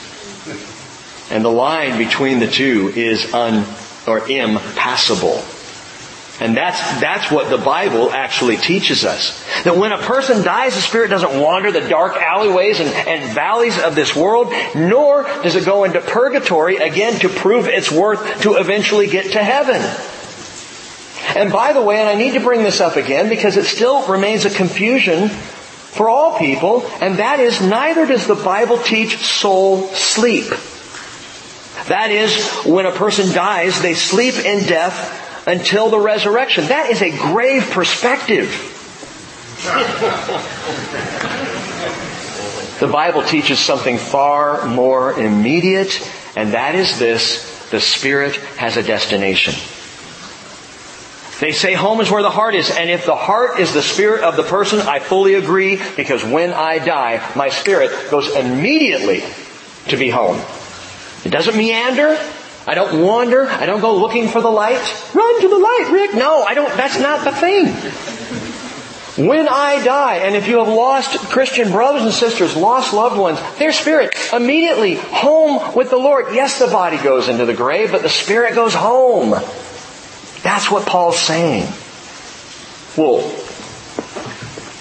And the line between the two is un or impassable. And that's, that's what the Bible actually teaches us. That when a person dies, the spirit doesn't wander the dark alleyways and, and valleys of this world, nor does it go into purgatory again to prove its worth to eventually get to heaven. And by the way, and I need to bring this up again because it still remains a confusion for all people, and that is neither does the Bible teach soul sleep. That is, when a person dies, they sleep in death until the resurrection. That is a grave perspective. the Bible teaches something far more immediate, and that is this, the Spirit has a destination. They say home is where the heart is, and if the heart is the spirit of the person, I fully agree, because when I die, my spirit goes immediately to be home. It doesn't meander. I don't wander. I don't go looking for the light. Run to the light, Rick. No, I don't, that's not the thing. When I die, and if you have lost Christian brothers and sisters, lost loved ones, their spirit immediately home with the Lord. Yes, the body goes into the grave, but the spirit goes home. That's what Paul's saying. Well,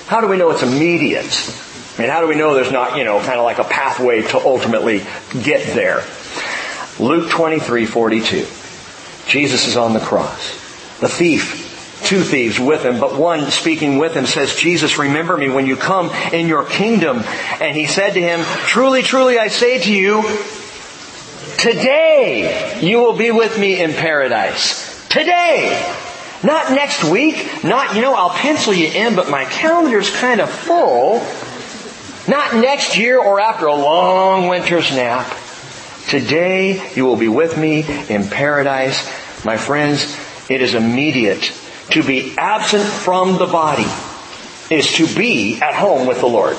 how do we know it's immediate? I mean, how do we know there's not, you know, kind of like a pathway to ultimately get there? Luke 23, 42. Jesus is on the cross. The thief, two thieves with him, but one speaking with him says, Jesus, remember me when you come in your kingdom. And he said to him, truly, truly, I say to you, today you will be with me in paradise. Today. Not next week. Not, you know, I'll pencil you in, but my calendar's kind of full. Not next year or after a long winter's nap. Today you will be with me in paradise. My friends, it is immediate. To be absent from the body is to be at home with the Lord.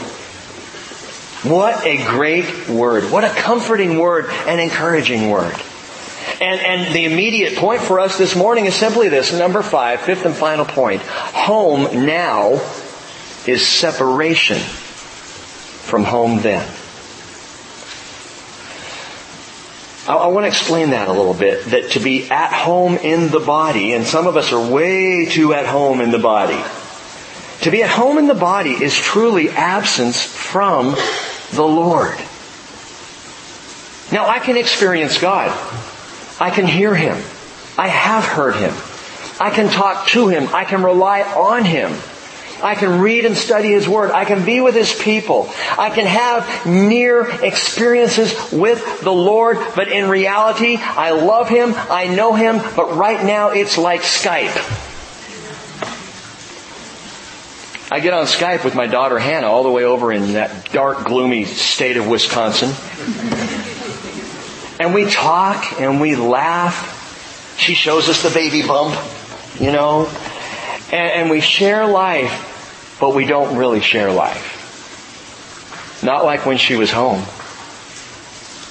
What a great word. What a comforting word and encouraging word. And, and the immediate point for us this morning is simply this. Number five, fifth and final point. Home now is separation from home then. I, I want to explain that a little bit. That to be at home in the body, and some of us are way too at home in the body. To be at home in the body is truly absence from the Lord. Now I can experience God. I can hear Him. I have heard Him. I can talk to Him. I can rely on Him. I can read and study His Word. I can be with His people. I can have near experiences with the Lord, but in reality, I love Him, I know Him, but right now it's like Skype. I get on Skype with my daughter Hannah all the way over in that dark, gloomy state of Wisconsin. And we talk and we laugh. She shows us the baby bump, you know, and, and we share life, but we don't really share life. Not like when she was home.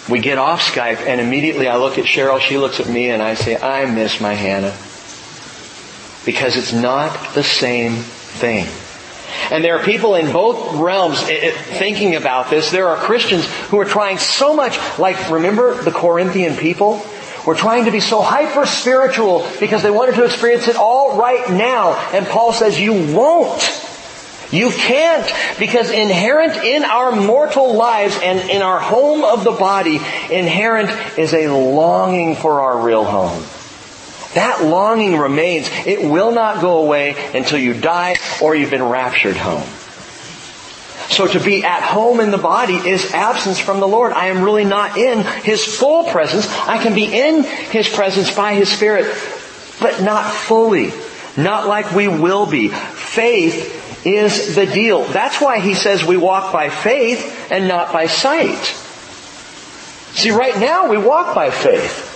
We get off Skype and immediately I look at Cheryl, she looks at me and I say, I miss my Hannah. Because it's not the same thing. And there are people in both realms eh, eh, thinking about this. There are Christians who are trying so much, like remember the Corinthian people? We're trying to be so hyper spiritual because they wanted to experience it all right now. And Paul says you won't. You can't because inherent in our mortal lives and in our home of the body, inherent is a longing for our real home. That longing remains. It will not go away until you die or you've been raptured home. So to be at home in the body is absence from the Lord. I am really not in His full presence. I can be in His presence by His Spirit, but not fully. Not like we will be. Faith is the deal. That's why He says we walk by faith and not by sight. See, right now we walk by faith.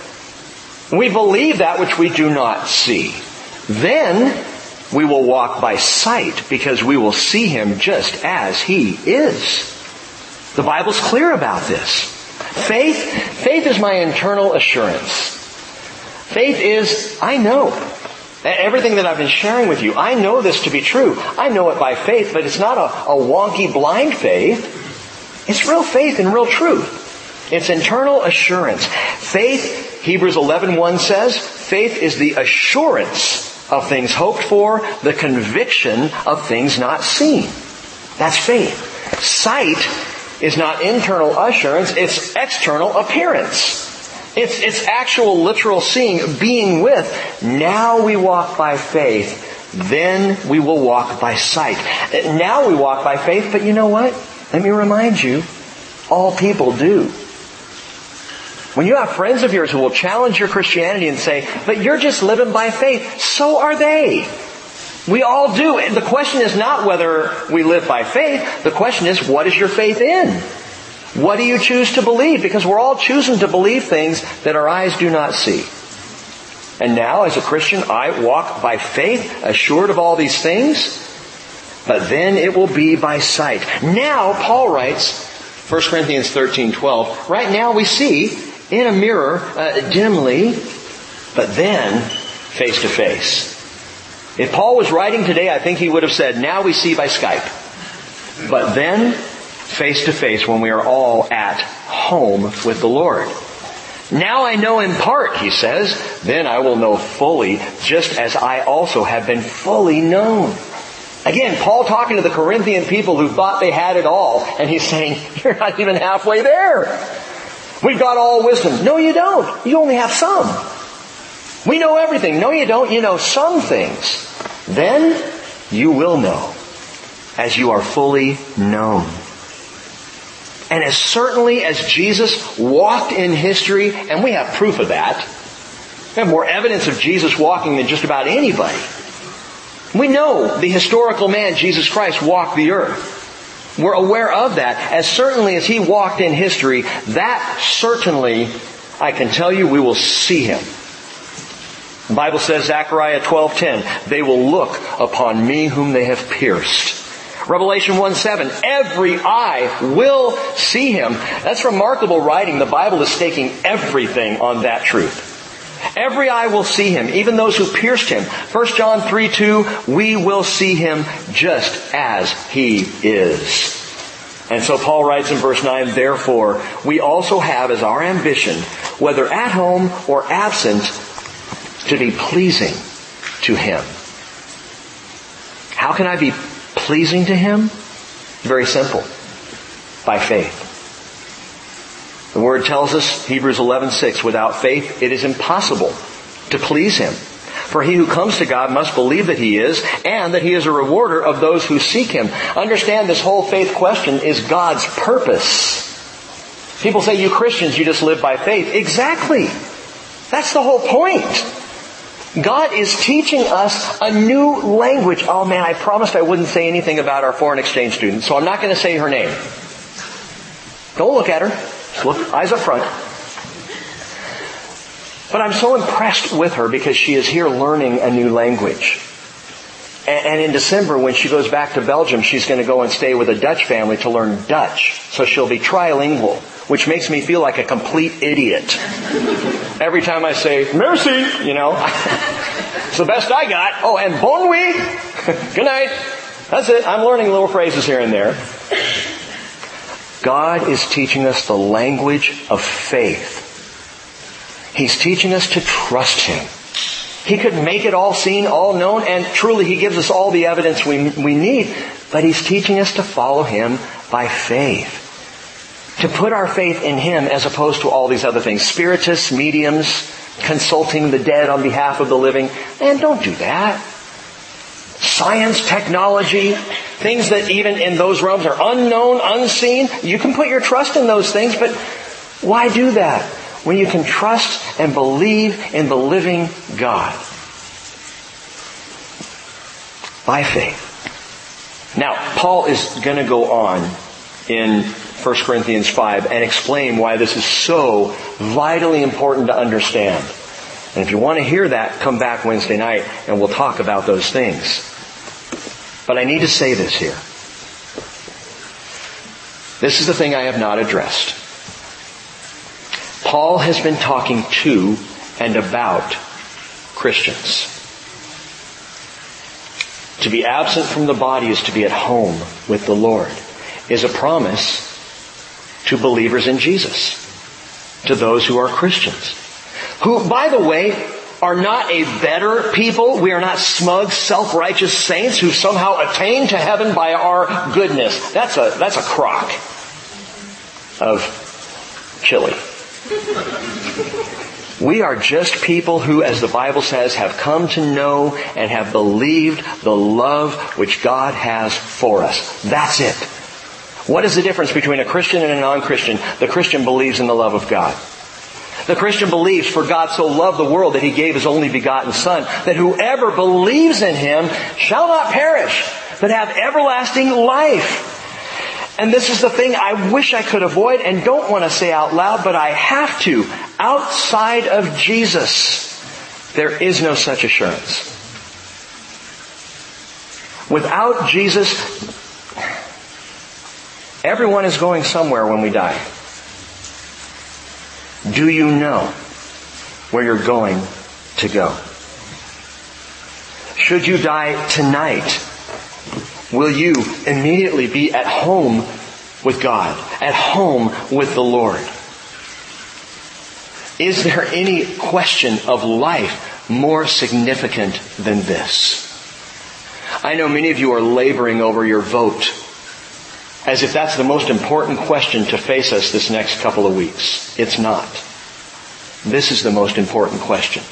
We believe that which we do not see. Then we will walk by sight because we will see Him just as He is. The Bible's clear about this. Faith, faith is my internal assurance. Faith is, I know. Everything that I've been sharing with you, I know this to be true. I know it by faith, but it's not a, a wonky blind faith. It's real faith and real truth. It's internal assurance. Faith Hebrews 11.1 says, faith is the assurance of things hoped for, the conviction of things not seen. That's faith. Sight is not internal assurance, it's external appearance. It's, it's actual literal seeing, being with. Now we walk by faith, then we will walk by sight. Now we walk by faith, but you know what? Let me remind you, all people do. When you have friends of yours who will challenge your Christianity and say, but you're just living by faith, so are they. We all do. And the question is not whether we live by faith. The question is, what is your faith in? What do you choose to believe? Because we're all choosing to believe things that our eyes do not see. And now, as a Christian, I walk by faith, assured of all these things, but then it will be by sight. Now, Paul writes, 1 Corinthians 13, 12, right now we see in a mirror uh, dimly, but then face to face. If Paul was writing today, I think he would have said, now we see by Skype. But then face to face when we are all at home with the Lord. Now I know in part, he says, then I will know fully, just as I also have been fully known. Again, Paul talking to the Corinthian people who thought they had it all, and he's saying, you're not even halfway there. We've got all wisdom. No, you don't. You only have some. We know everything. No, you don't. You know some things. Then you will know as you are fully known. And as certainly as Jesus walked in history, and we have proof of that, we have more evidence of Jesus walking than just about anybody. We know the historical man, Jesus Christ, walked the earth. We're aware of that. As certainly as he walked in history, that certainly, I can tell you, we will see him. The Bible says, Zechariah 12:10, they will look upon me whom they have pierced. Revelation 1 7, every eye will see him. That's remarkable writing. The Bible is staking everything on that truth. Every eye will see him, even those who pierced him. 1 John 3, 2, we will see him just as he is. And so Paul writes in verse 9, therefore, we also have as our ambition, whether at home or absent, to be pleasing to him. How can I be pleasing to him? Very simple. By faith. The word tells us, Hebrews 11:6, without faith it is impossible to please him. For he who comes to God must believe that he is, and that he is a rewarder of those who seek him. Understand this whole faith question is God's purpose. People say, you Christians, you just live by faith. Exactly. That's the whole point. God is teaching us a new language. Oh man, I promised I wouldn't say anything about our foreign exchange student, so I'm not going to say her name. Don't look at her. Look, eyes up front. But I'm so impressed with her because she is here learning a new language. And in December, when she goes back to Belgium, she's going to go and stay with a Dutch family to learn Dutch. So she'll be trilingual, which makes me feel like a complete idiot. Every time I say, merci, you know, it's the best I got. Oh, and bon nuit, good night. That's it. I'm learning little phrases here and there. God is teaching us the language of faith He's teaching us to trust Him. He could make it all seen, all known, and truly He gives us all the evidence we, we need, but He's teaching us to follow Him by faith. To put our faith in Him as opposed to all these other things. Spiritists, mediums, consulting the dead on behalf of the living. And don't do that. Science, technology, things that even in those realms are unknown, unseen. You can put your trust in those things, but why do that? when you can trust and believe in the living God. By faith. Now, Paul is going to go on in 1 Corinthians 5 and explain why this is so vitally important to understand. And if you want to hear that, come back Wednesday night and we'll talk about those things. But I need to say this here. This is the thing I have not addressed. Paul has been talking to and about Christians. To be absent from the body is to be at home with the Lord, is a promise to believers in Jesus, to those who are Christians. Who, by the way, are not a better people. We are not smug, self-righteous saints who somehow attain to heaven by our goodness. That's a, that's a crock of chili. We are just people who, as the Bible says, have come to know and have believed the love which God has for us. That's it. What is the difference between a Christian and a non-Christian? The Christian believes in the love of God. The Christian believes for God so loved the world that he gave his only begotten son that whoever believes in him shall not perish but have everlasting life. And this is the thing I wish I could avoid and don't want to say out loud, but I have to. Outside of Jesus, there is no such assurance. Without Jesus, everyone is going somewhere when we die. Do you know where you're going to go? Should you die tonight, will you immediately be at home with God, at home with the Lord? Is there any question of life more significant than this? I know many of you are laboring over your vote as if that's the most important question to face us this next couple of weeks. It's not. This is the most important question.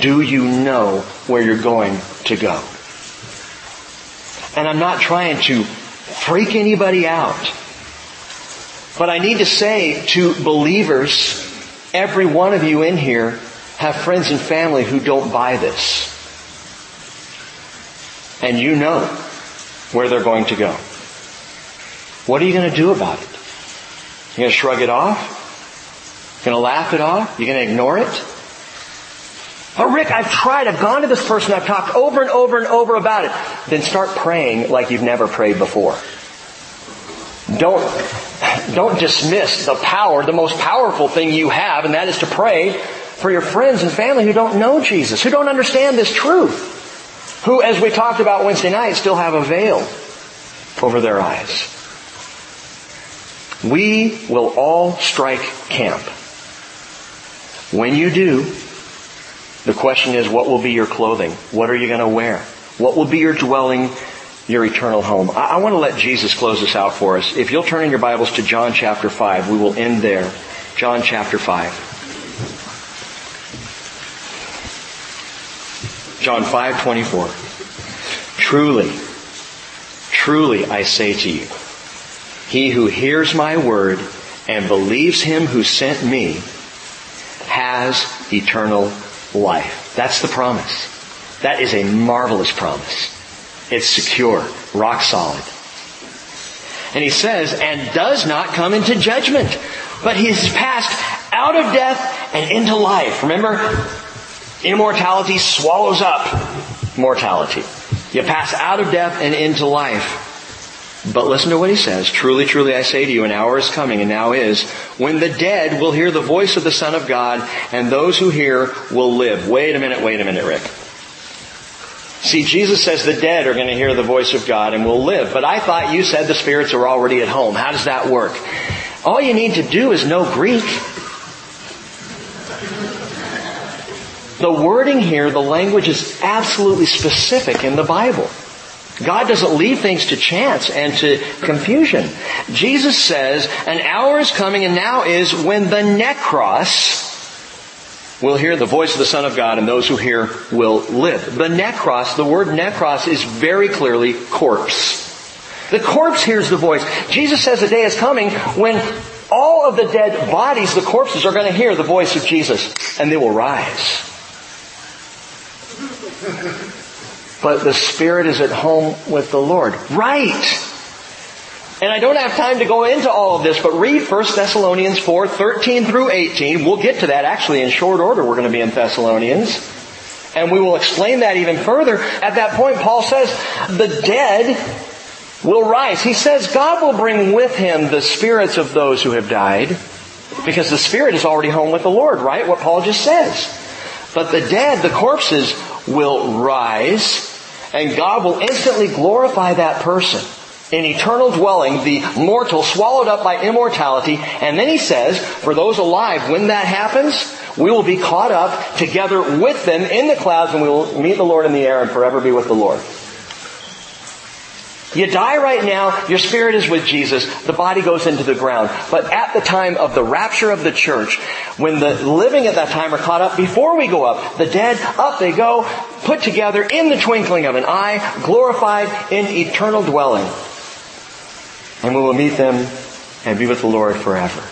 Do you know where you're going to go? And I'm not trying to freak anybody out. But I need to say to believers, every one of you in here have friends and family who don't buy this. And you know where they're going to go. What are you going to do about it? You're going to shrug it off? You're going to laugh it off? You're going to ignore it? Oh, Rick, I've tried. I've gone to this person. I've talked over and over and over about it. Then start praying like you've never prayed before. Don't, don't dismiss the power, the most powerful thing you have, and that is to pray for your friends and family who don't know Jesus, who don't understand this truth, who, as we talked about Wednesday night, still have a veil over their eyes. We will all strike camp. When you do, the question is, what will be your clothing? What are you going to wear? What will be your dwelling, your eternal home? I, I want to let Jesus close this out for us. If you'll turn in your Bibles to John chapter 5, we will end there. John chapter 5. John 5, 24. Truly, truly I say to you, he who hears my word and believes him who sent me has eternal life. That's the promise. That is a marvelous promise. It's secure, rock solid. And he says, and does not come into judgment, but he has passed out of death and into life. Remember, immortality swallows up mortality. You pass out of death and into life. But listen to what he says. Truly, truly I say to you, an hour is coming and now is when the dead will hear the voice of the Son of God and those who hear will live. Wait a minute, wait a minute, Rick. See, Jesus says the dead are going to hear the voice of God and will live. But I thought you said the spirits are already at home. How does that work? All you need to do is know Greek. The wording here, the language is absolutely specific in the Bible. God doesn't leave things to chance and to confusion. Jesus says, an hour is coming and now is when the necros will hear the voice of the Son of God and those who hear will live. The necros, the word necros is very clearly corpse. The corpse hears the voice. Jesus says the day is coming when all of the dead bodies, the corpses, are going to hear the voice of Jesus and they will rise but the Spirit is at home with the Lord. Right! And I don't have time to go into all of this, but read 1 Thessalonians 4, 13 through 18. We'll get to that actually in short order. We're going to be in Thessalonians. And we will explain that even further. At that point, Paul says, the dead will rise. He says God will bring with him the spirits of those who have died, because the spirit is already home with the Lord, right? What Paul just says. But the dead, the corpses, will rise and God will instantly glorify that person in eternal dwelling, the mortal swallowed up by immortality. And then he says, for those alive, when that happens, we will be caught up together with them in the clouds and we will meet the Lord in the air and forever be with the Lord. You die right now, your spirit is with Jesus, the body goes into the ground. But at the time of the rapture of the church, when the living at that time are caught up, before we go up, the dead, up they go, put together in the twinkling of an eye, glorified in eternal dwelling. And we will meet them and be with the Lord forever.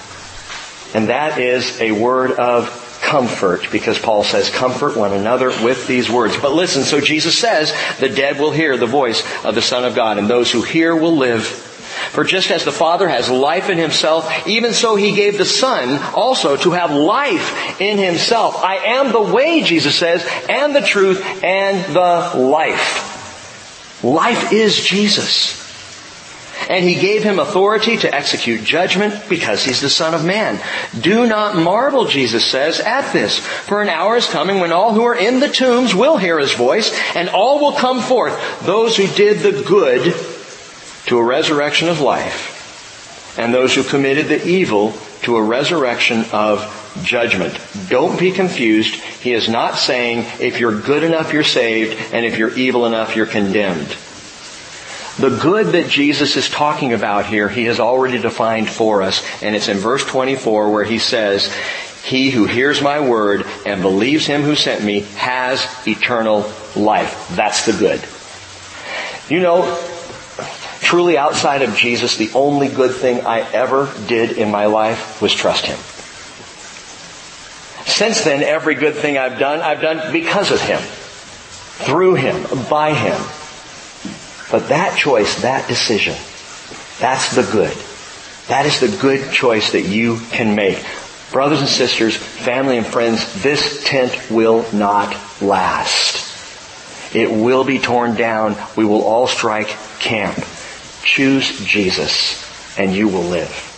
And that is a word of comfort because Paul says comfort one another with these words. But listen, so Jesus says the dead will hear the voice of the Son of God and those who hear will live. For just as the Father has life in himself, even so he gave the Son also to have life in himself. I am the way, Jesus says, and the truth and the life. Life is Jesus. And he gave him authority to execute judgment because he's the son of man. Do not marvel, Jesus says, at this. For an hour is coming when all who are in the tombs will hear his voice and all will come forth. Those who did the good to a resurrection of life and those who committed the evil to a resurrection of judgment. Don't be confused. He is not saying if you're good enough, you're saved, and if you're evil enough, you're condemned. The good that Jesus is talking about here, he has already defined for us, and it's in verse 24 where he says, he who hears my word and believes him who sent me has eternal life. That's the good. You know, truly outside of Jesus, the only good thing I ever did in my life was trust him. Since then, every good thing I've done, I've done because of him, through him, by him. But that choice, that decision, that's the good. That is the good choice that you can make. Brothers and sisters, family and friends, this tent will not last. It will be torn down. We will all strike camp. Choose Jesus and you will live.